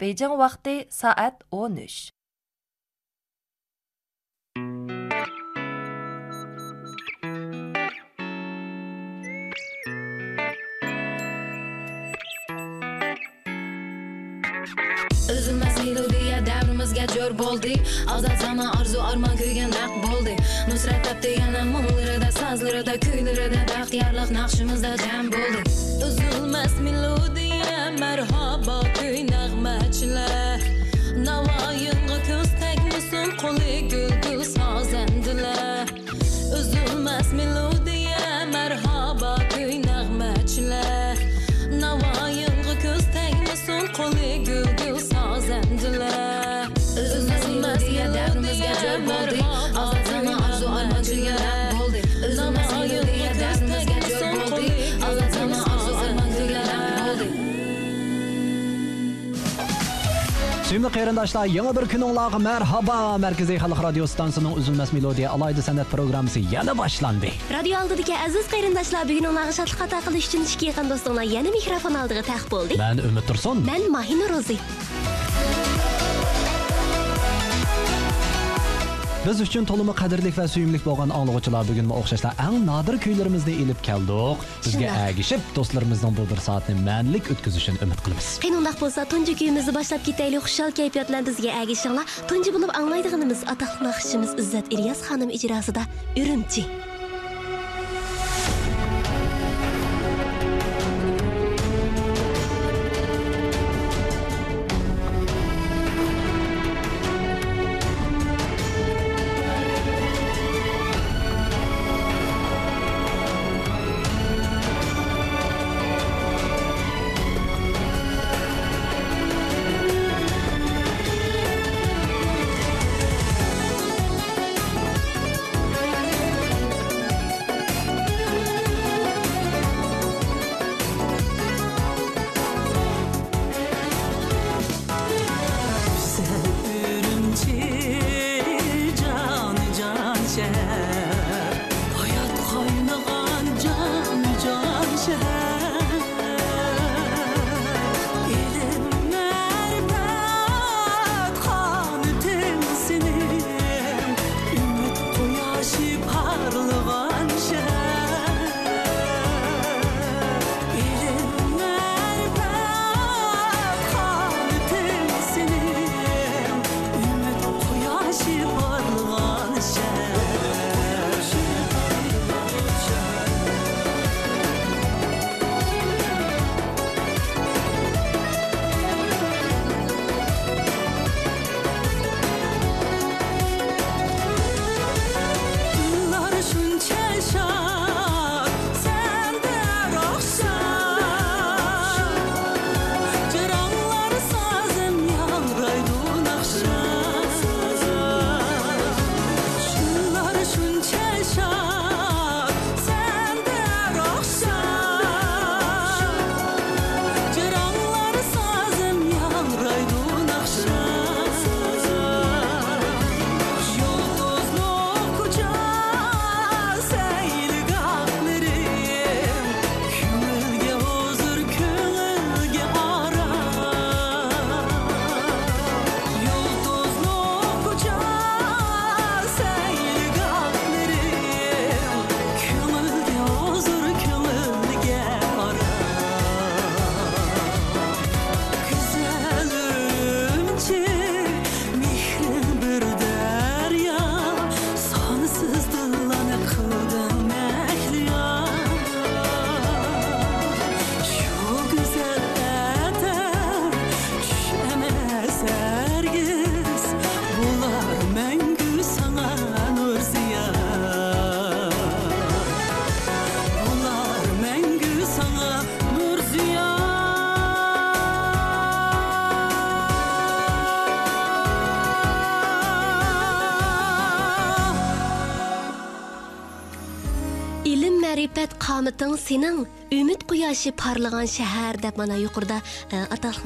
Beijing vaqti soat 13. Üzülmez melodiya davrimizga jo'r bo'ldi. Ozod zamon orzu armon kuygan naq bo'ldi. Nusrat topdi yana munglarida sazlarida kuylarida baxtiyorlik naqshimizda jam bo'ldi. Uzilmas melodiya marhabo affectionate. Now all you Suyumli qarindoshlar, yangi bir kuninglarga marhaba. Markaziy xalq radio stansiyasining uzilmas melodiya alayda san'at programmasi yana boshlandi. Radio oldidagi aziz qarindoshlar bugun ularga shodlik ato qilish uchun ishga yaqin do'stlar yana mikrofon oldiga taq bo'ldik. Men Umid Tursun. Men Mahina Rozi. Biz uchun to'limi qadrlik va suyumli bo'lgan anglovchilar bugun o'xshashlar eng nodir kuylarimizni ilib keldik. Sizga agishib do'stlarimizning bu bir soatni manlik o'tkazishini umid qilamiz. Qiynundoq bo'lsa, tunji kuyimizni boshlab ketaylik. Xushal kayfiyatlar bizga agishinglar. Tunji bo'lib anglaydiganimiz atoqli naqshimiz Izzat Ilyas xonim ijrosida Urumchi. Qomating sening umid quyoshi porlagan shahar deb mana yuqorida e,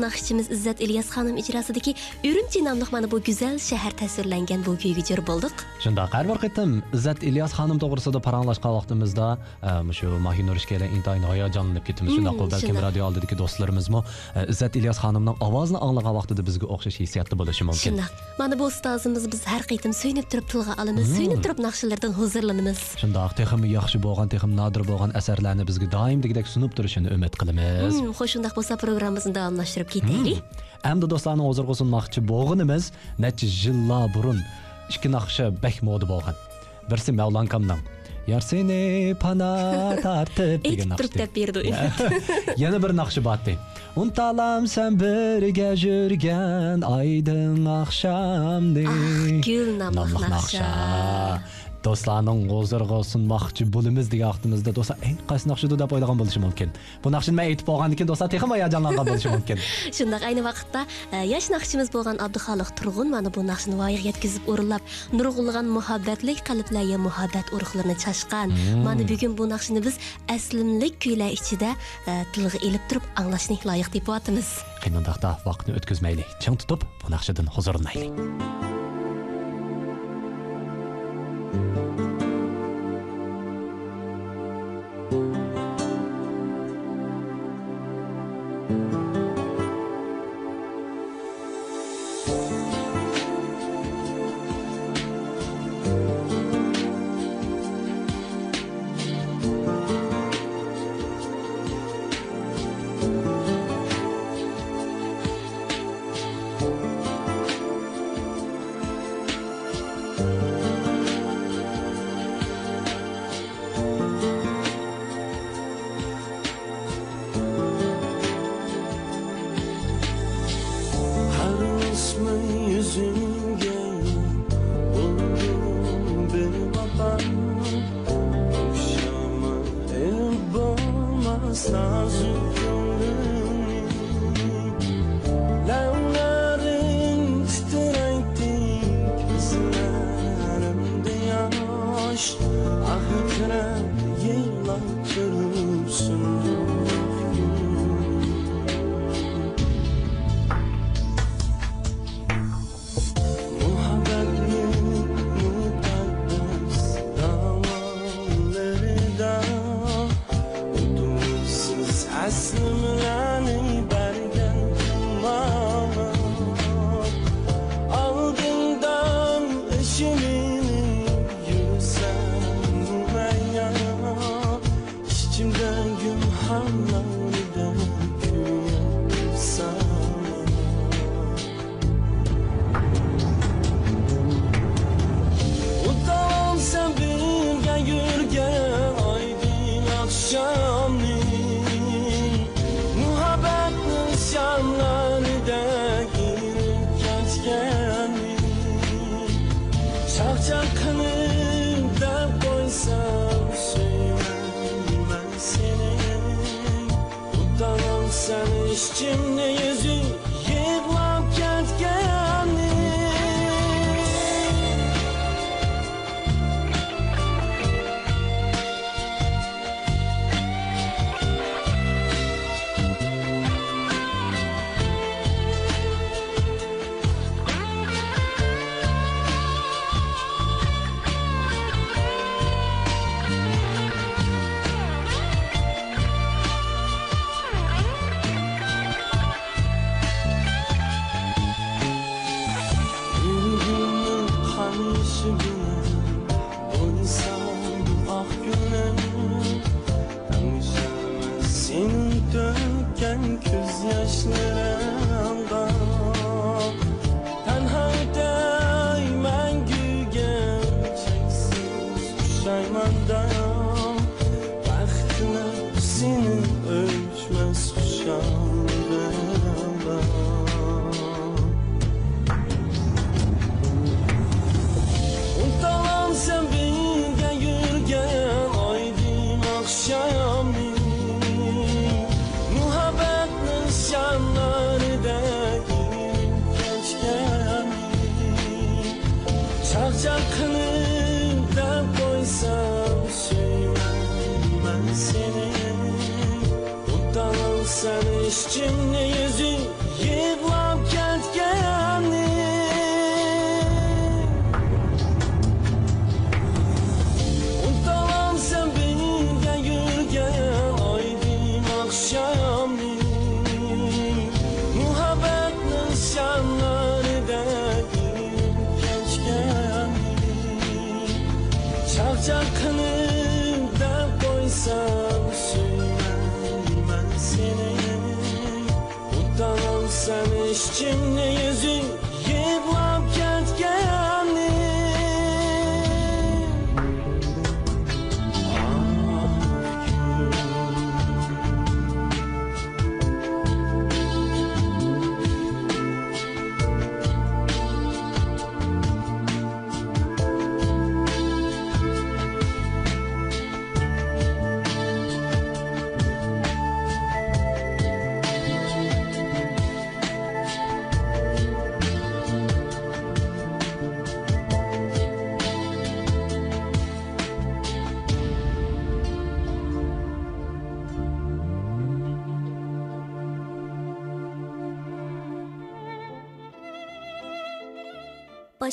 naqshchimiz izzat ilyos xonim ijrosidagi urumchi nomli mana bu go'zal shahar tasvirlangan bu kuyga jo'r bo'ldik qitim izzat ilyos xonim to'g'risida paranglashgan vaqtimizda e, shu mahinur ishkala intayin hayajonlanib ketamiz shundoq Hmm, balkim shundoq. radio oldidagi do'stlarimizmi e, izzat ilyos xonimning ovozini anglagan vaqtida bizga o'xshash hissiyatda bo'lishi mumkin. Shundoq mana bu ustozimiz biz qitim suyunib turib tilga olamiz suyunib turib naqshlardan huzurlanamiz. Shundoq texmi yaxshi bo'lgan texmi nodir bo'lgan asarlarni bizga doimdagidek sunib turishini umid qilamiz. Hmm, xo'sh shundoq bo'lsa programmamizni davomlashtirib ketaylik. Әмді достарның озырғы sunmoqchi bo'lganimiz necha yillar burun ішкі нақшы бәк мода болған бірсі мәуланкамның ярсене пана тартып деген нақшы бір нақшы батты ұмталам сән бірге жүрген айдың ақшам дегүл намақ нақша do'stlarning o'zirg'a sunmoqchi bo'limiz degan vaqtimizda do'stlar eng qaysi naqshidir deb o'ylagan bo'lishi mumkin? Bu naqshni man aytib bo'lgandan keyin do'stlar texmi hayajonlangan bo'lishi mumkin. Shundoq ayni vaqtda e, yosh naqshimiz bo'lgan abduxoliq turg'un mana bu naqshni voyaga yetkazib o'rinlab nurg'ulg'an muhabbatlik qalblarga muhabbat urug'larini chashgan mana bugun bu naqshni biz aslimlik kuylar ichida e, tilga ilib turib anglashni loyiq deb yotimiz Qiynaldaqda vaqtni o'tkazmaylik. Ching tutib, bu naqshadan huzurlanaylik. thank you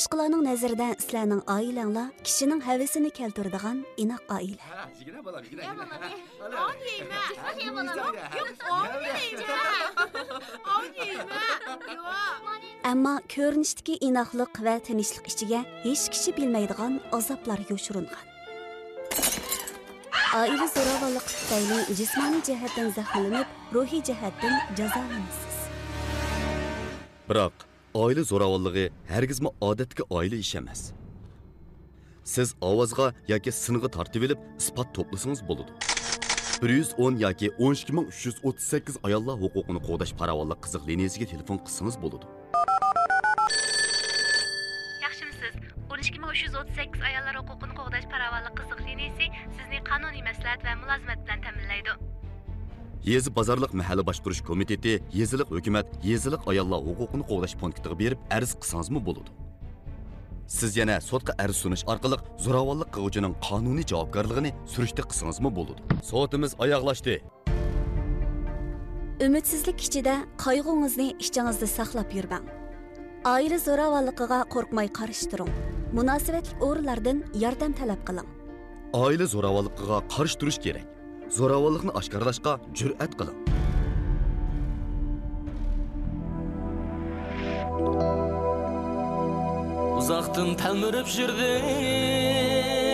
boshqalarning nazarida sizlarning oilanglar kishining havasini keltiradigan inoq oila. Yigina bolam, yigina, yigina. ammo ko'rinishdagi inoqlik va tinchlik ichiga hech kishi bilmaydigan azoblar yoshiringan. Oila zo'ravonligi tufayli jismoniy jihatdan zaxmlanib ruhiy jihatdan jazolanasiz. Biroq oila zo'ravonligi hargizmi odatga oila ish emas. Siz ovozga yoki singa tortib olib isbot to'plasangiz bo'ladi. 110 yoki 12338 ayollar huquqini qo'g'dash paravonlik qiziq liniyasiga telefon qilsangiz bo'ladi. yaxshimisiz 12338 ayollar huquqini qo'g'dash paravonlik qiziq liniyasi sizni qonuniy maslahat va mulozimat bilan ta'minlaydi Yezi bozorliq mahalla boshqarish komiteti, yezilik hukumat, yezilik ayollar huquqini qo'g'dash punktiga berib arz qilsangizmi bo'ladi. Siz yana sotqa arz sunish orqali zo'ravonlik qiluvchining qonuniy javobgarligini surishta qilsangizmi bo'ladi. Sotimiz oyoqlashdi. umidsizlik ichida qayg'ungizni ichingizda saqlab yurmang oila zo'ravonligiga qo'rqmay qarshi turing munosabatli o'rinlardan yordam talab qiling Oila zo'ravonligiga qarshi turish kerak. Zo'ravonlikni oshkorlashga jur'at qiling. uzoqdan talmirib yurdim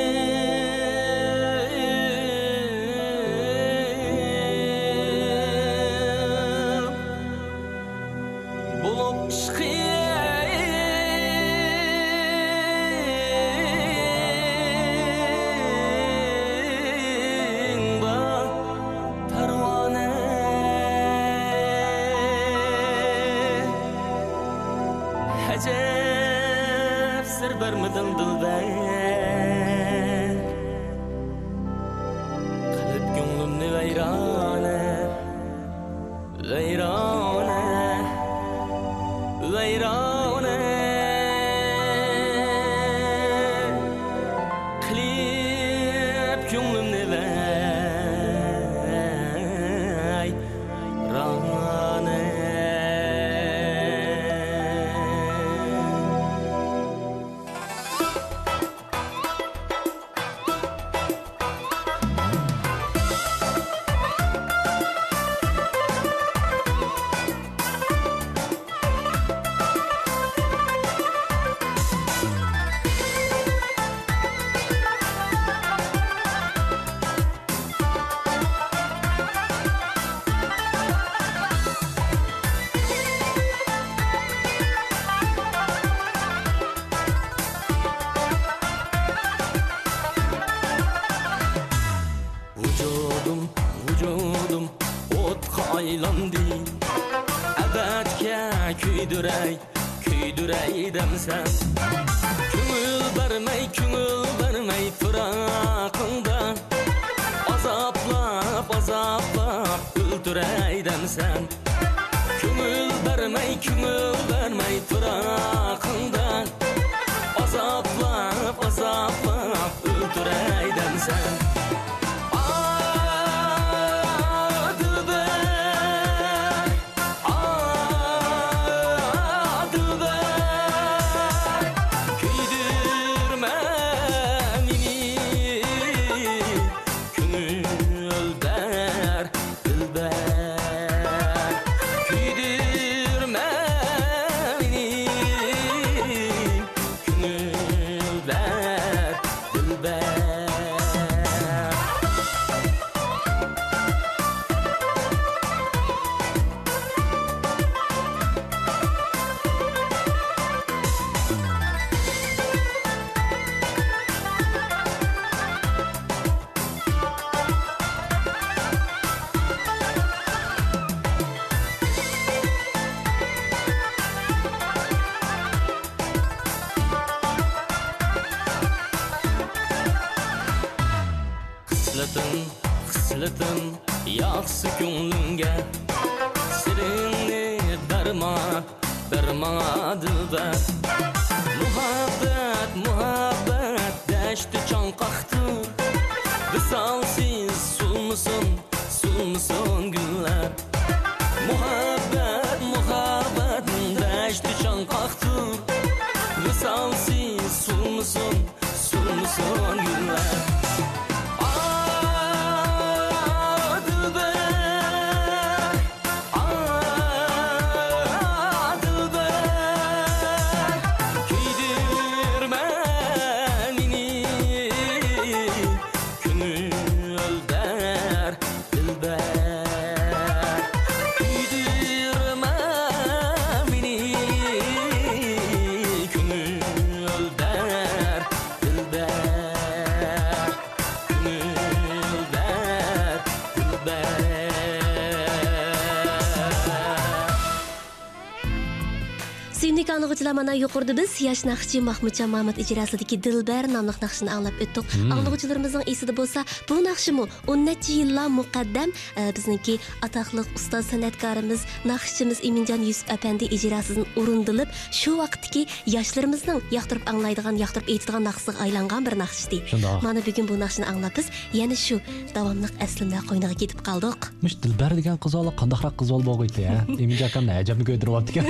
anlıqçılar mana yosh naqshchi Mahmudjon Mahmud ijrosidagi Dilbar nomli naqshni anglab o'tdik. Anlıqçılarımızın esida bo'lsa, bu naqshimi 10 necha yillar muqaddam bizniki atoqli ustoz san'atkorimiz naqshchimiz Eminjon Yusuf apandi ijrosidan o'rindilib, shu vaqtdagi yoshlarimizning yoqtirib anglaydigan, yoqtirib aytadigan naqshga aylangan bir naqshdi. Shundoq. Mana bugun bu naqshni anglab biz yana shu davomli aslimlar qo'yniga ketib qoldik. Mush Dilbar degan qiz bola qandaqroq qiz bola bo'lg'iydi. Emin akamni ajabni ko'ydiryapti ekan.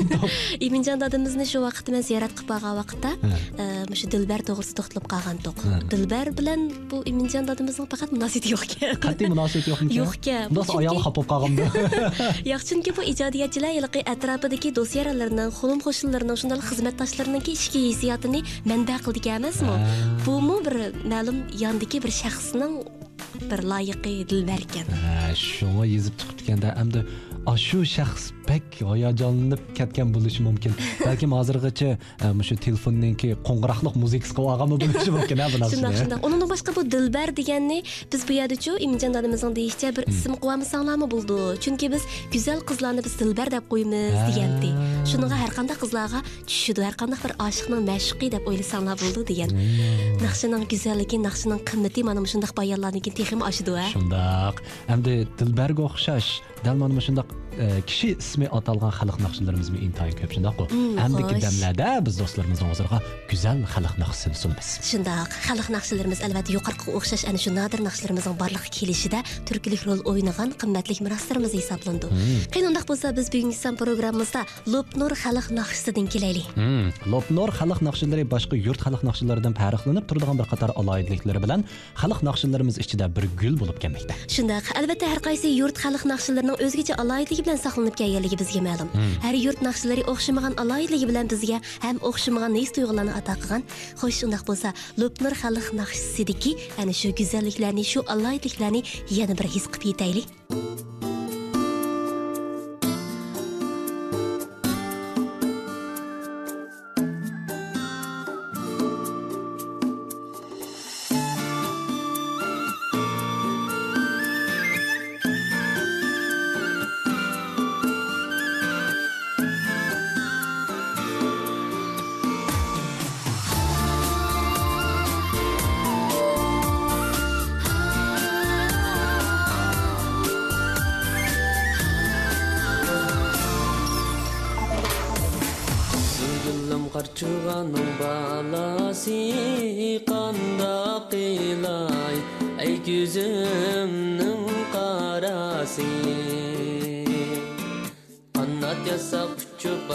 Eminjon dadamizni shu vaqtda men ziyorat qilib qolgan vaqtda Ha. e, shu dilbar to'g'risida to'xtalib qolgan to'q Ha. dilbar bilan bu Eminjon dadamizning faqat munosabati yo'q ekan Qat'iy munosabat yo'qmi? Yo'q-ka. Bundoq Chunki- ayol xafa bo'lib qolganda. yo'q chunki bu ijodiyatchilar yilqi atrofidagi do'st yaronlarning xulum qo'shnilarning shunday xizmatdoshlarining ichki hissiyotini manba qildik emasmi Ha. bumu bir ma'lum yondagi bir shaxsning bir loyiqi dilbar ekan Shu shaxs bek hayajonlanib ketgan bo'lishi mumkin. Balkim hozirgacha e, shu telefonninki qo'ng'iroqliq muzikasi qilib olganmi bo'lishi mumkin bu shundoq narsani shundoq. Undan boshqa bu dilbar deganni biz bu yerdachu imjon dadamizning deyishicha bir ism qo'yamizsanglarmi bo'ldi. Chunki biz go'zal qizlarni biz dilbar deb qo'yamiz degandi shuninga har qanday qizlarga tushidi har qanday bir oshiqning mashqi deb o'ylasanglar bo'ldi degan. Naqshining go'zalligi naqshining qimmati mana shundoq bayonlardan keyin texim oshidi shundoq. Hamda dilbarga o'xshash dal mana shundoq e, kishi ismi atalgan xalq naqshlarimiz intayin ko'p shundoqku xo'sh. damlarda biz do'stlarimizning huzuriga go'zal xalq naqshini sunamiz shundoq xalq naqshlarimiz albatta yuqoriga o'xshash ana shu nodir naqshlarimizni borliqqa kelishida turkilik rol o'ynagan qimmatli meroslarimiz hisoblandi qiyin undaq bo'lsa biz bugungi san programmamizda lopnur xalq naqshisidan kelaylik Lopnor xalq naqshlari boshqa yurt xalq naqshlaridan farqlanib turadigan bir qator aloyidliklari bilan xalq naqshlarimiz ichida bir gul bo'lib kelmoqda. shundoq albatta har qaysi yurt xalq naqshlarining o'zgacha aloyidligi bilan saqlanib kelganligi bizga ma'lum. Har yurt naqshlari o'xshamagan aloyidligi bilan bizga ham o'xshamagan his tuyg'ularni ato qilgan. Xo'sh undaq bo'lsa lopnur xalq naqshisidagi ana shu go'zalliklarni shu aloyidliklarni yana bir his qilib yetaylik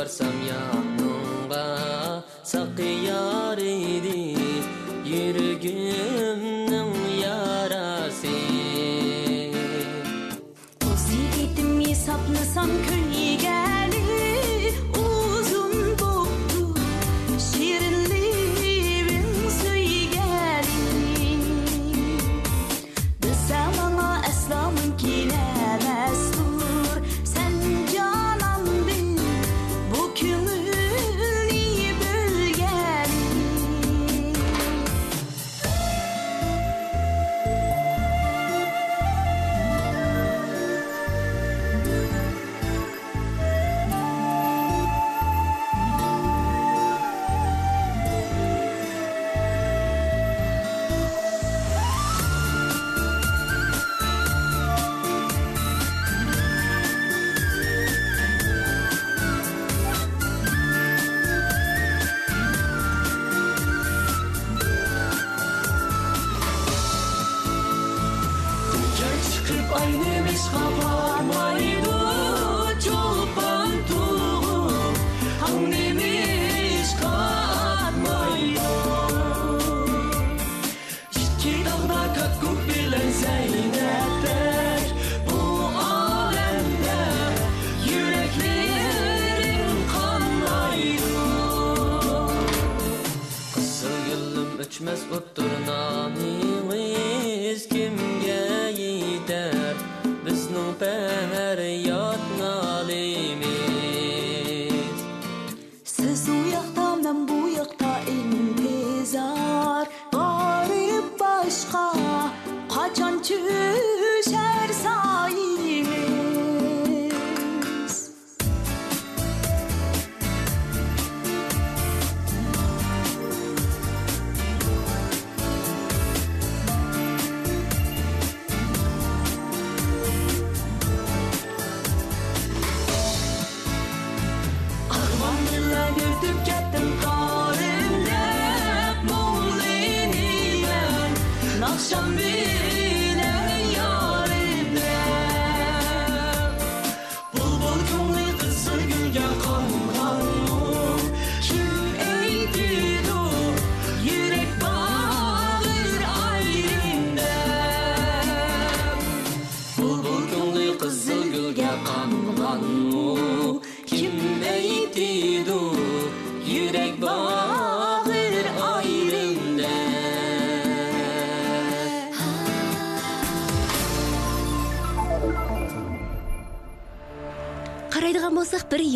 for some young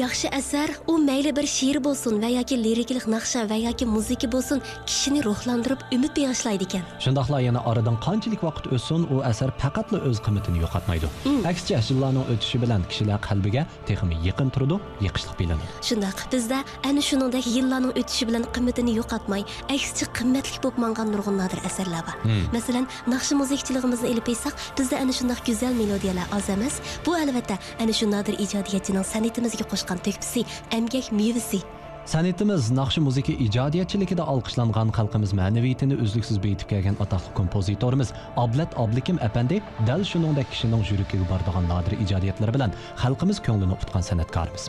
yaxshi asar u mayli bir she'r bo'lsin va yoki lirikalik naqsha va yoki muzika bo'lsin kishini ruhlantirib umid bag'ishlaydi ekan shundoqla yana oradan qanchalik vaqt o'tsin u asar faqatla o'z qiymatini yo'qotmaydi. Aksicha yillarning o'tishi bilan kishilar qalbiga texmi yaqin turadi yiqishliq bilinadi. Shundoq bizda ana shuningdek yillarning o'tishi bilan qimmatini yo'qotmay aksicha qimmatli bo'lib mangan nurg'un nodir asarlar bor. Masalan naqshi muzikchiligimizni ilib aytsak bizda ana shundoq go'zal melodiyalar oz emas. Bu albatta ana shu nodir ijodiyatchining san'atimizga qo'shgan to'kpisi emgak mevasi san'atimiz naqshi muzika ijodiyatchiligida olqishlangan xalqimiz ma'naviyatini uzluksiz betib kelgan atoqli kompozitorimiz ablat oblikim apandi dal shuningdek kishining yuragiga bordigan nodir ijodiyatlari bilan xalqimiz ko'nglini utgan san'atkorimiz.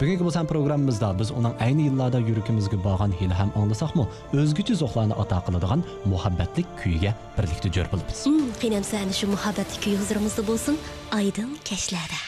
Bugungi bo'lsan programmamizda biz uning ayni yillarda yuragimizga borgan hili ham anglasaqmi o'zgacha zo'qlarni ato qiladigan muhabbatlik kuyiga birlikda jo'r bo'libmiz. Hmm, qiynamsa ana shu muhabbatli kuy huzurimizda bo'lsin oydin kashlarda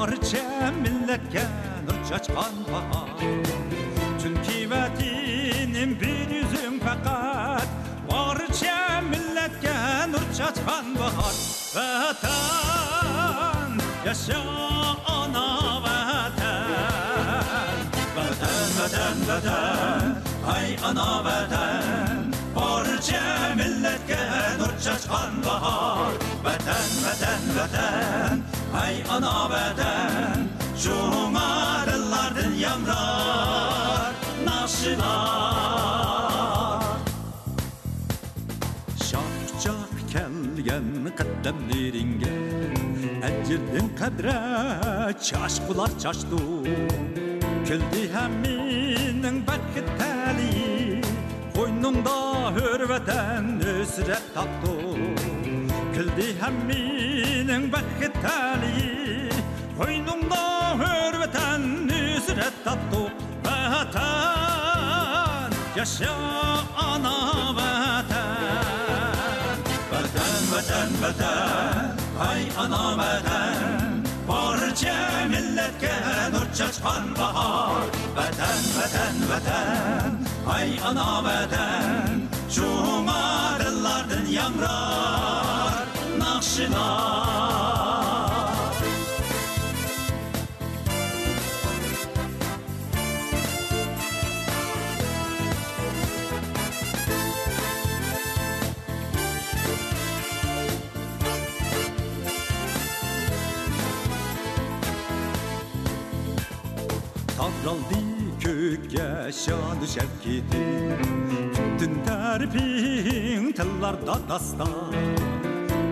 boricha millatga nur chachqan bahor chunki vatinim bir yuzim faqat boricha millatga nur chachqan bahor vatan yasha ona vatan. Vatan vatan vatan. Ay ana vatan. Barcha millatga nur chachqan bahor vatan vatan vatan Hey ana beden Şuma dillardin yamrar Naşılar. Şakçak kelgen Qıddemleringe Əcirden qadra Çaşqılar çaşdu Kildi həminin bədki təli Qoynunda hürvətən Nüsrət tapdu Bildiğim minin bakı taliyi Koynumda hürmeten nüzret tattu Vatan Yaşa ana vatan Vatan vatan vatan Ay ana vatan Barca milletke nur çaçkan bahar. Vatan vatan vatan Ay ana vatan Şu madallardan yamrar başına. Tahraldi kökge şan düşep gidi Tüntün terpin tıllarda dastan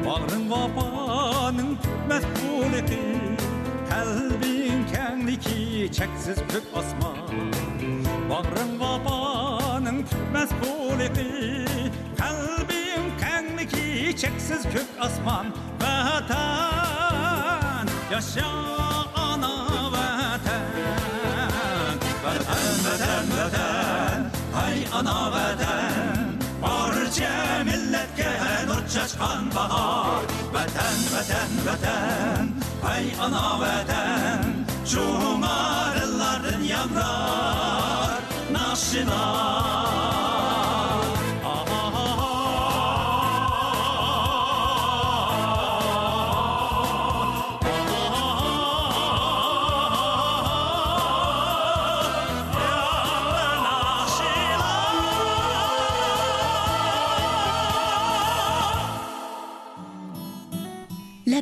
bağrın vabanın məsuliyyəti Qəlbin kəngliki çəksiz kök basma Bağrın vabanın məsuliyyəti Qəlbin kəngliki çəksiz kök asman Vətən yaşa ana vətən Vətən, vətən, vətən Hay ana vətən çeşmen bahar Vətən, vətən, vətən Ey ana vətən Cumarılların yamrar Naşinar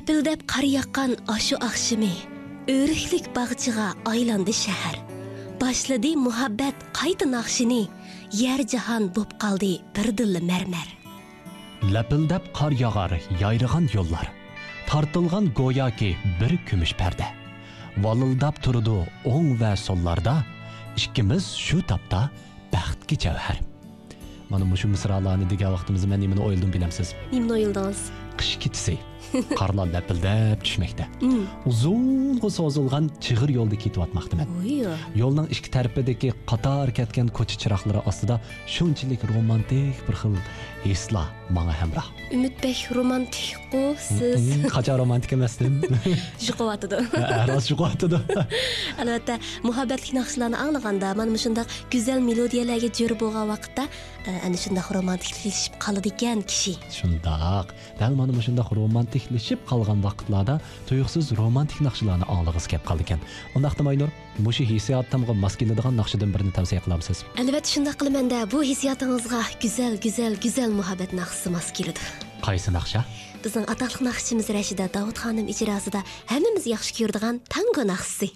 Ләпілдәп қар яққан ашу ақшымы, өріклік бағчыға айланды шәһәр. Башлады мұхаббәт қайты нақшыны, ер жаһан боп қалды бір дылы мәрмәр. Ләпілдәп қар яғар яйрыған yollar. Тартылған go'yoki bir kumush parda. Valildab turdi o'ng va so'llarda. Ikkimiz shu tapda baxtga javhar. Mana mushu misralarni degan vaqtimizda men nimani o'yladim bilamsiz? Немін ойылдыңыз? Qish ketisi. Qarlar lapildab tushmoqda. Uzunga so'zilgan chig'ir yo'lda ketyapmoqdaman. Ойы. Yo'lning ikki tarafidagi qator ketgan ko'cha chiroqlari ostida shunchalik romantik bir xil Исла маңа хәмра. Үмітбек романтик қосыз. Қача романтик еместім. Жұқып атыды. Ә, Рас жұқып атыды. Әлбәттә, мөхәббәтлек нақшыларны аңлағанда, мен мұшындақ гүзәл мелодияларға жөр болған вақытта, әні шындақ романтиклешіп қалады екен кіші. Шындақ. Дәл мен мұшындақ романтиклешіп қалған вақытларда тұйықсыз романтик нақшыларны аңлағыз кеп қалды екен. Ондақта Майнур, мұшы хиссияттамға мас келедіған нақшыдан бірін тәвсия қыламсыз. Әлбәттә, шындақ қылмен дә, бұл хиссиятыңызға гүзәл, гүзәл, гүзәл мұхаббат нақсымас келеді қайсы нақша? Біздің аталық нақшымыз рәшида дауыт ханым ижрасыда. Әміміз яхшы көрдіған танго нақсы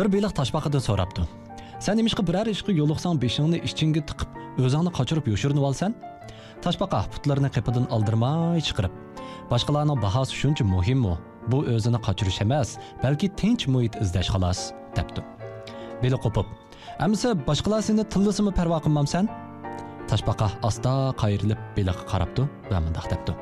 Bir beylak taşbaqadan soraptı. Sen demişki birer işki yoluqsan beşiğini işçingi tıkıp özanı kaçırıp yoşurunu alsan? Taşbaqa putlarını qepidan aldırmay çıqırıp. Başqalarının bahası şunca muhim mu? Bu özünü kaçırış emas, belki tinç muhit izdash xalas, depti. Beli qopup. Amsa başqalar seni tillısımı perva qilmamsan? Taşbaqa asta qayrilip beliqqa qarapdi va mundaq depti.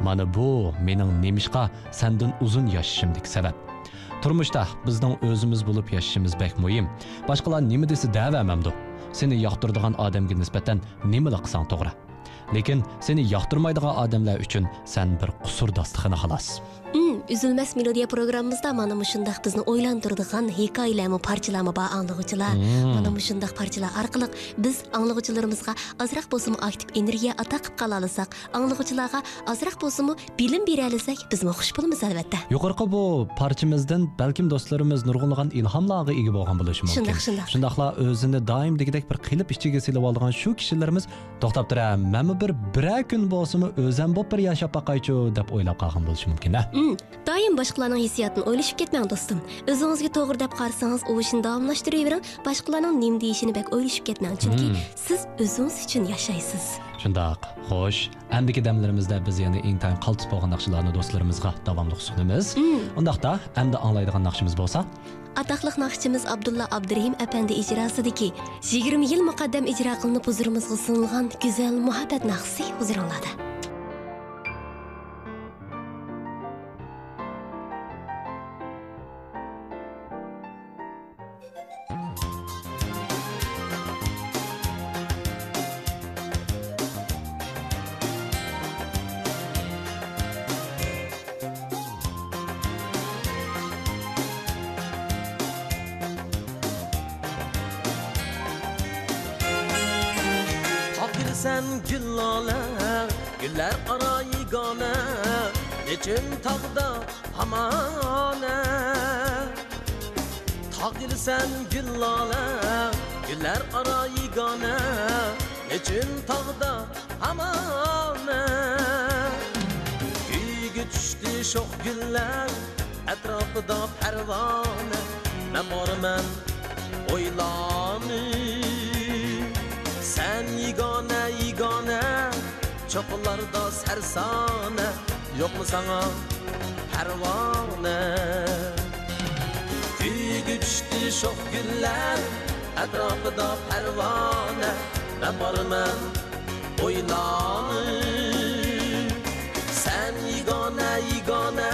Mana bu mening nemishqa sandan uzun yashashimdagi sabab. Turmushda bizning o'zimiz bo'lib yashashimiz bak muhim. Boshqalar nima desa davamamdu seni yoqtiradigan odamga nisbatan nima qilsang to'g'ri? Lekin seni yoqtirmaydigan odamlar uchun san bir qusur dasturxoni xolos. Mm. Üzülməz melodiya proqramımızda mana mushundaq bizni o'ylantiradigan hikoyalarmi parchalarmi bor anglag'uchilar Hmm. mana mushundaq parchalar orqali biz anglag'uchilarimizga ozroq bo'lsimi aktiv energiya ato qilib qola olsak anglag'uchilarga ozroq bilim bera olsak bizmi xush bo'lamiz albatta. Yuqorqi bu parchamizdan balkim do'stlarimiz nurg'unlagan ilhomlarga ega bo'lgan bo'lishi mumkin Shundoq, shundoq. shundoqla o'zini doim degidek bir qilib ichiga silib olgan shu kishilarimiz to'xtab tura mana bir biror kun bo'lsimi o'zim bo'p bir yashab boqaychu deb o'ylab qolgan bo'lishi mumkin doim boshqalarning hissiyotini o'ylashib ketmang do'stim. O'zingizga to'g'ri deb qarasangiz u ishni davomlashtiravering boshqalarning nim deyishini bak o'ylashib ketmang. Chunki Hmm. siz o'zingiz uchun yashaysiz. Shundoq. Xo'sh andiki damlarimizda biz yana intayin qaltis bo'lgan naqshlarni do'stlarimizga davomli sunamiz undaqda endi anglaydigan naqshimiz bo'lsa. Атақлық нақшчымыз Абдулла Абдырахим әпәнді ижрасыдеки 20 yil muqaddam ijro qilinib huzurimizga sunilgan go'zal muhabbat naqsi huzuringlarda. Taqdirsan gullola gullar aro yigona nechun tog'da hamona Taqdirsan gullola gullar aro yigona nechun tog'da hamona Kuyga tushdi sho'x gullar atrofida parvona man borman o'ylanib bigane Çapılarda sersane. Yok mu sana pervane? Kuyuk uçtu şof güller Etrafıda pervane. Ben varım ben oylanır Sen yigane yigane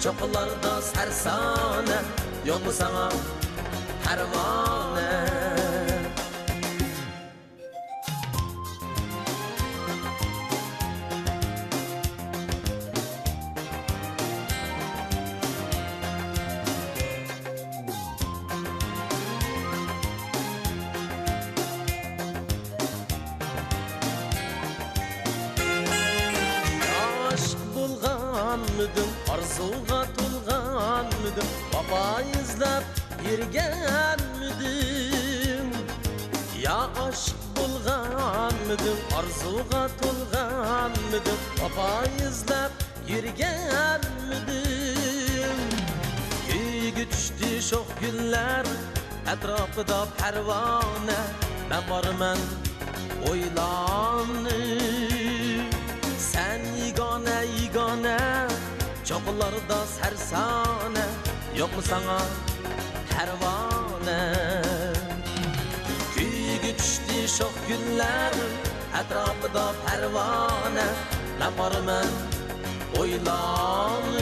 Çapılarda sersane. Yok mu sana pervane? Vafo izlab yurganmidim ya aşk bulganmidim arzuga to'lganmidim vafo izlab yurganmidim kuyga tushdi sho'x gullar atrofida parvona man borman o'ylanib sen yigona yigona cho'qlarda sarsona yo'qmi sana parvona kuyga tushdi sho'x gullar atrofida parvona man borman o'ylanib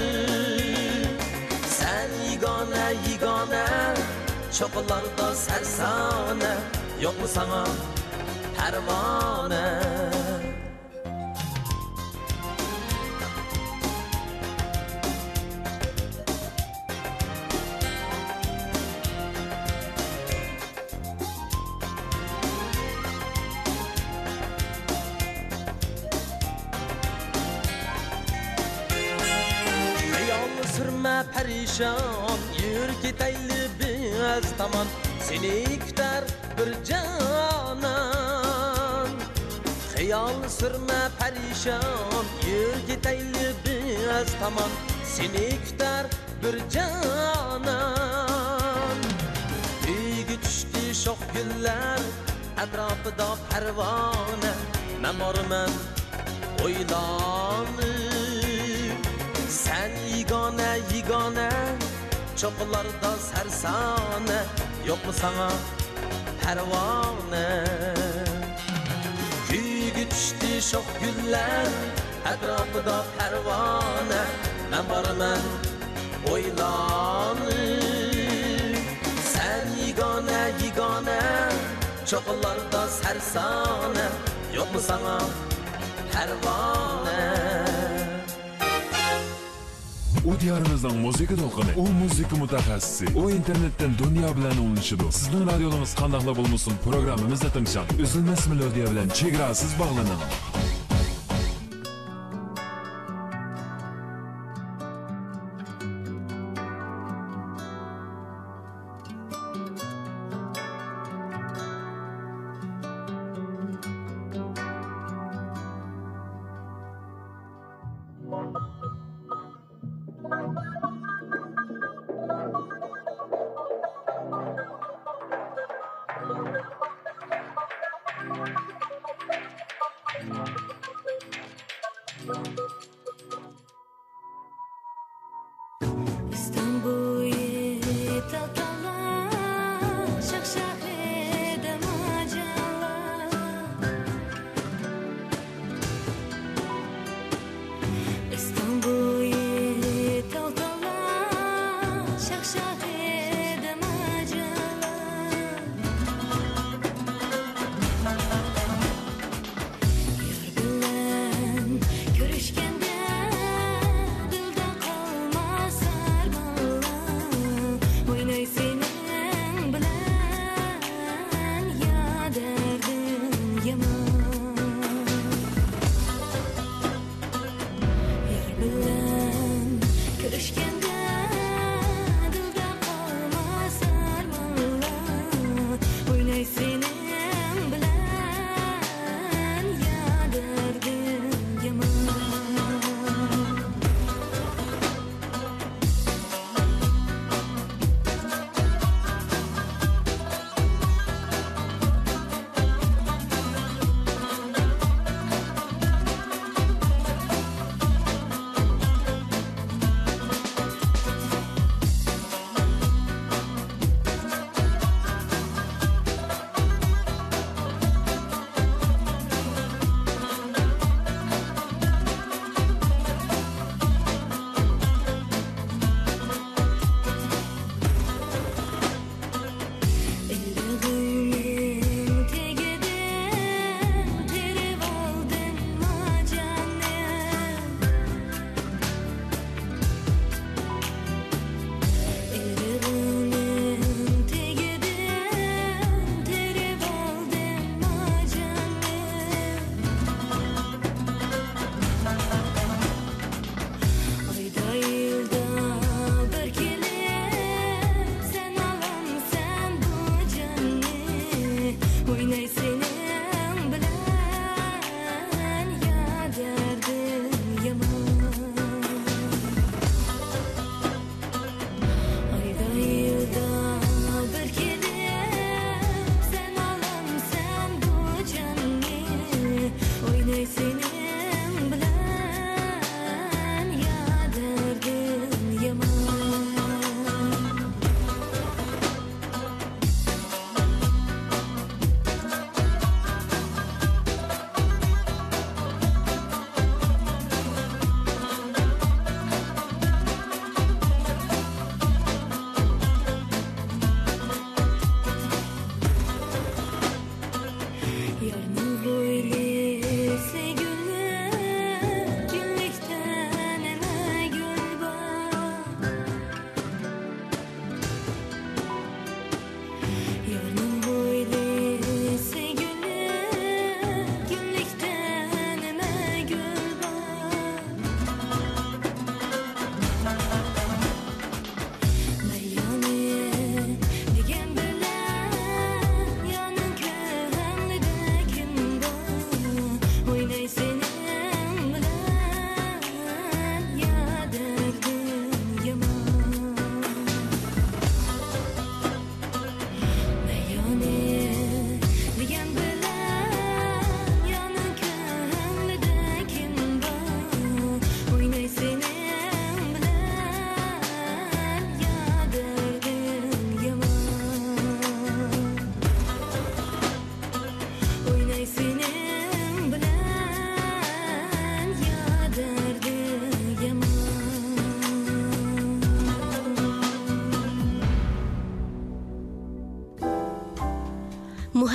sen yigona yigona cho'qlarda sarsona yo'qmi sana parvona perişan yur ketayli biz tomon Seni kutar bir jonon Xiyol surma parishon yur ketayli biz tomon Seni kutar bir jonon uyga tushdi shoh gullar atrofida parvona man borman san sen yigona yigona cho'qqilarda sarsona yo'qmi sana parvona kuyga tushdi shoh gullar atrofida parvona man borman o'ylanib sen yigona yigona cho'qqilarda sarsona yo'qmi sana parvona u diyorimizning musiqa to'lqini u musiqa mutaxassisi. U internetdan dunyo bilan unishidu sizning radiolarınız qandoqla bo'lmasin programmamizda tingshang uzilmas melodiya bilan chegarasiz bog'laning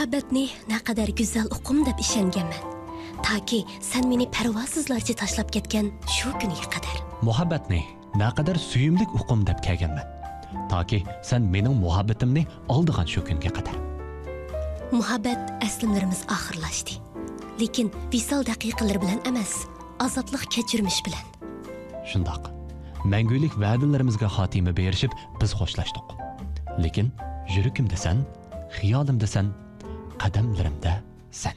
muhabbatni naqadar go'zal uqum deb ishonganman. Toki sen meni parvosizlarcha tashlab ketgan shu kunga qadar. Muhabbatni naqadar suyimlik uqum deb kelganman. Toki sen mening muhabbatimni oldigan shu kunga qadar. Muhabbat aslimlarimiz oxirlashdi. Lekin visol daqiqalar bilan emas azoblik kechirmish bilan. Shundoq mangulik va'dalarimizga xotima berishib biz xo'shlashdik lekin yuragimda san xiyolimda san qadamlarimda san.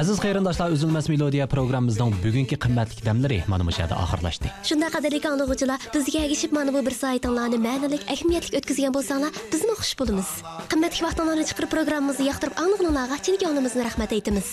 Aziz qarindoshlar uzilmas melodiya programmamizning bugungi qimmatli damlari mana bu yerda oxirlashdi Shunda qadrli anglag'uvchilar, bizga ergishib mana bu bir soatinglarni ma'nalik, ahamiyatli o'tkazgan bo'lsanglar, bizni xush bo'lamiz. Qimmatli vaqtinglarni chiqarib programmamizni yoqtirib anglag'anlarga chinkonimizni rahmat aytamiz.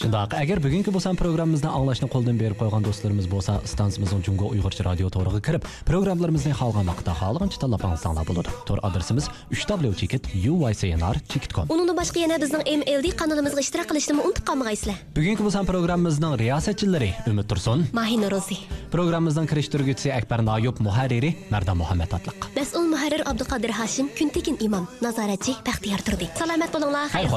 Shundoq. Agar bugungi bo'lsan programmamizni anglashni qo'ldan berib qo'ygan do'stlarimiz bo'lsa stansimizning jungo uyg'urcha radio to'riga kirib programmalarimizni xohlagan vaqtda xohlagancha tanlab olsanglar bo'ladi. To'r adresimiz 3w.uycnr.com Undan boshqa yana bizning MLD kanalimizga ishtirok qilishni unutib qolmaysizlar. bugungi bo'lsan programmamizning riyosatchilari umid tursun. Mahina Rozi, programmamizning kirishtirguvchisi akbar noyub muharriri mardan muhammad atliq. Mas'ul muharrir Abduqodir Hashim, Kuntekin imom, nazoratchi Baxtiyor Turdi. Salomat bo'linglar, xayr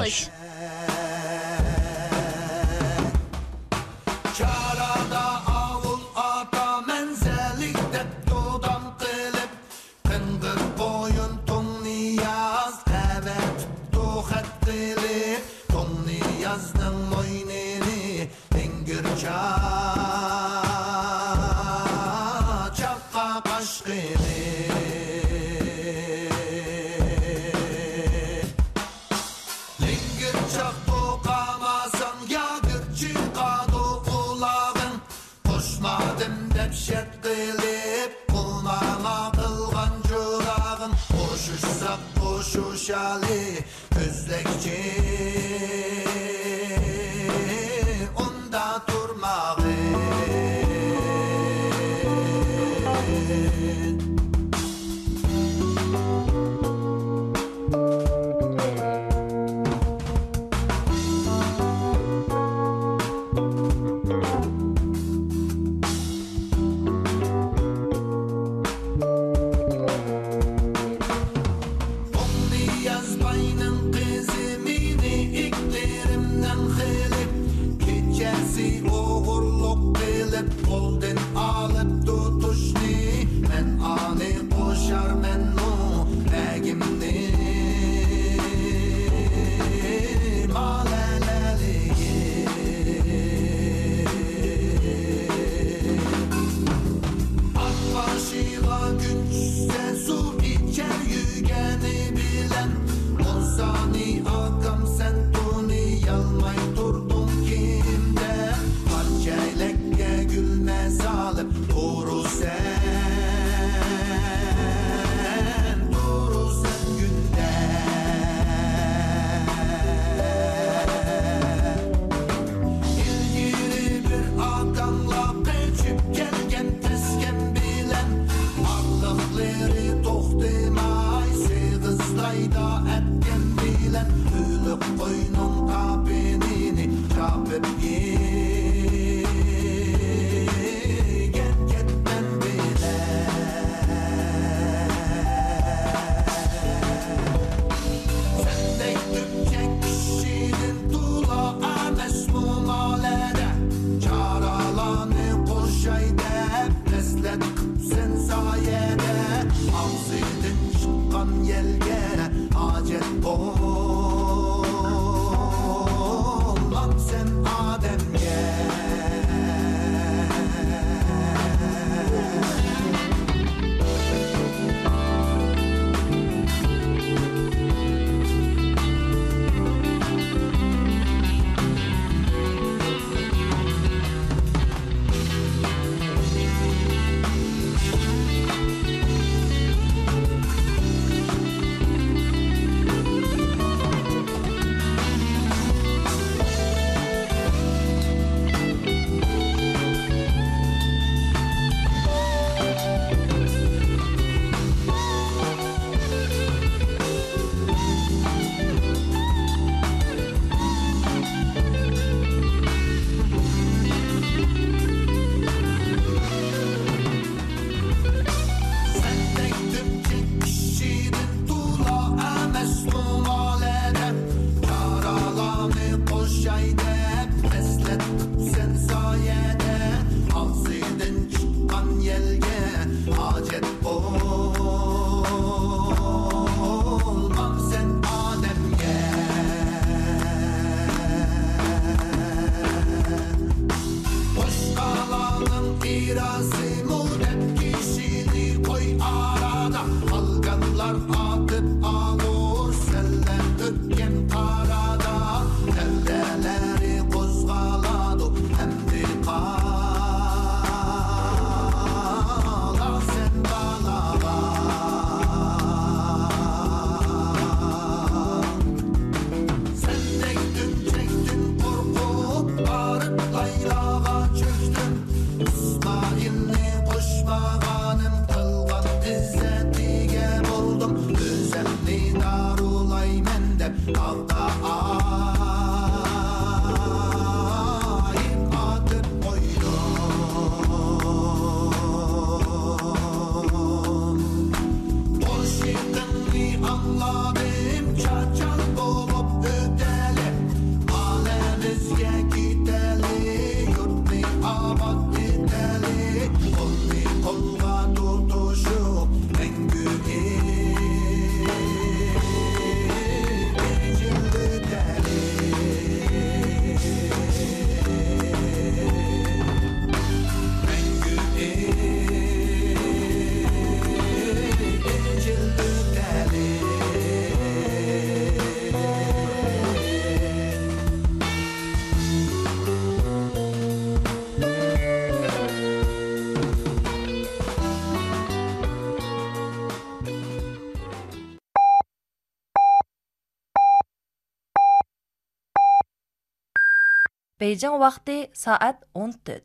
Бейжің вақти саат 14.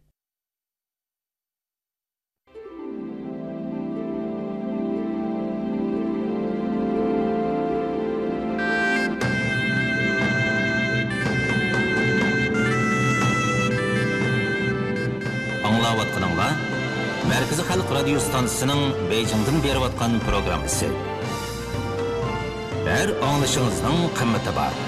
аңлаватқаныңла Мәркізі халық радио станциясының Бейжіңден беріп атқан программасы. Әр аңлышыңыздың қымметі бар.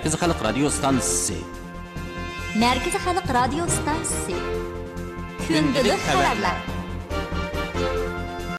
Мәркізі халық радио станциясы. Мәркізі халық радио станциясы. Күнділік хабарлар.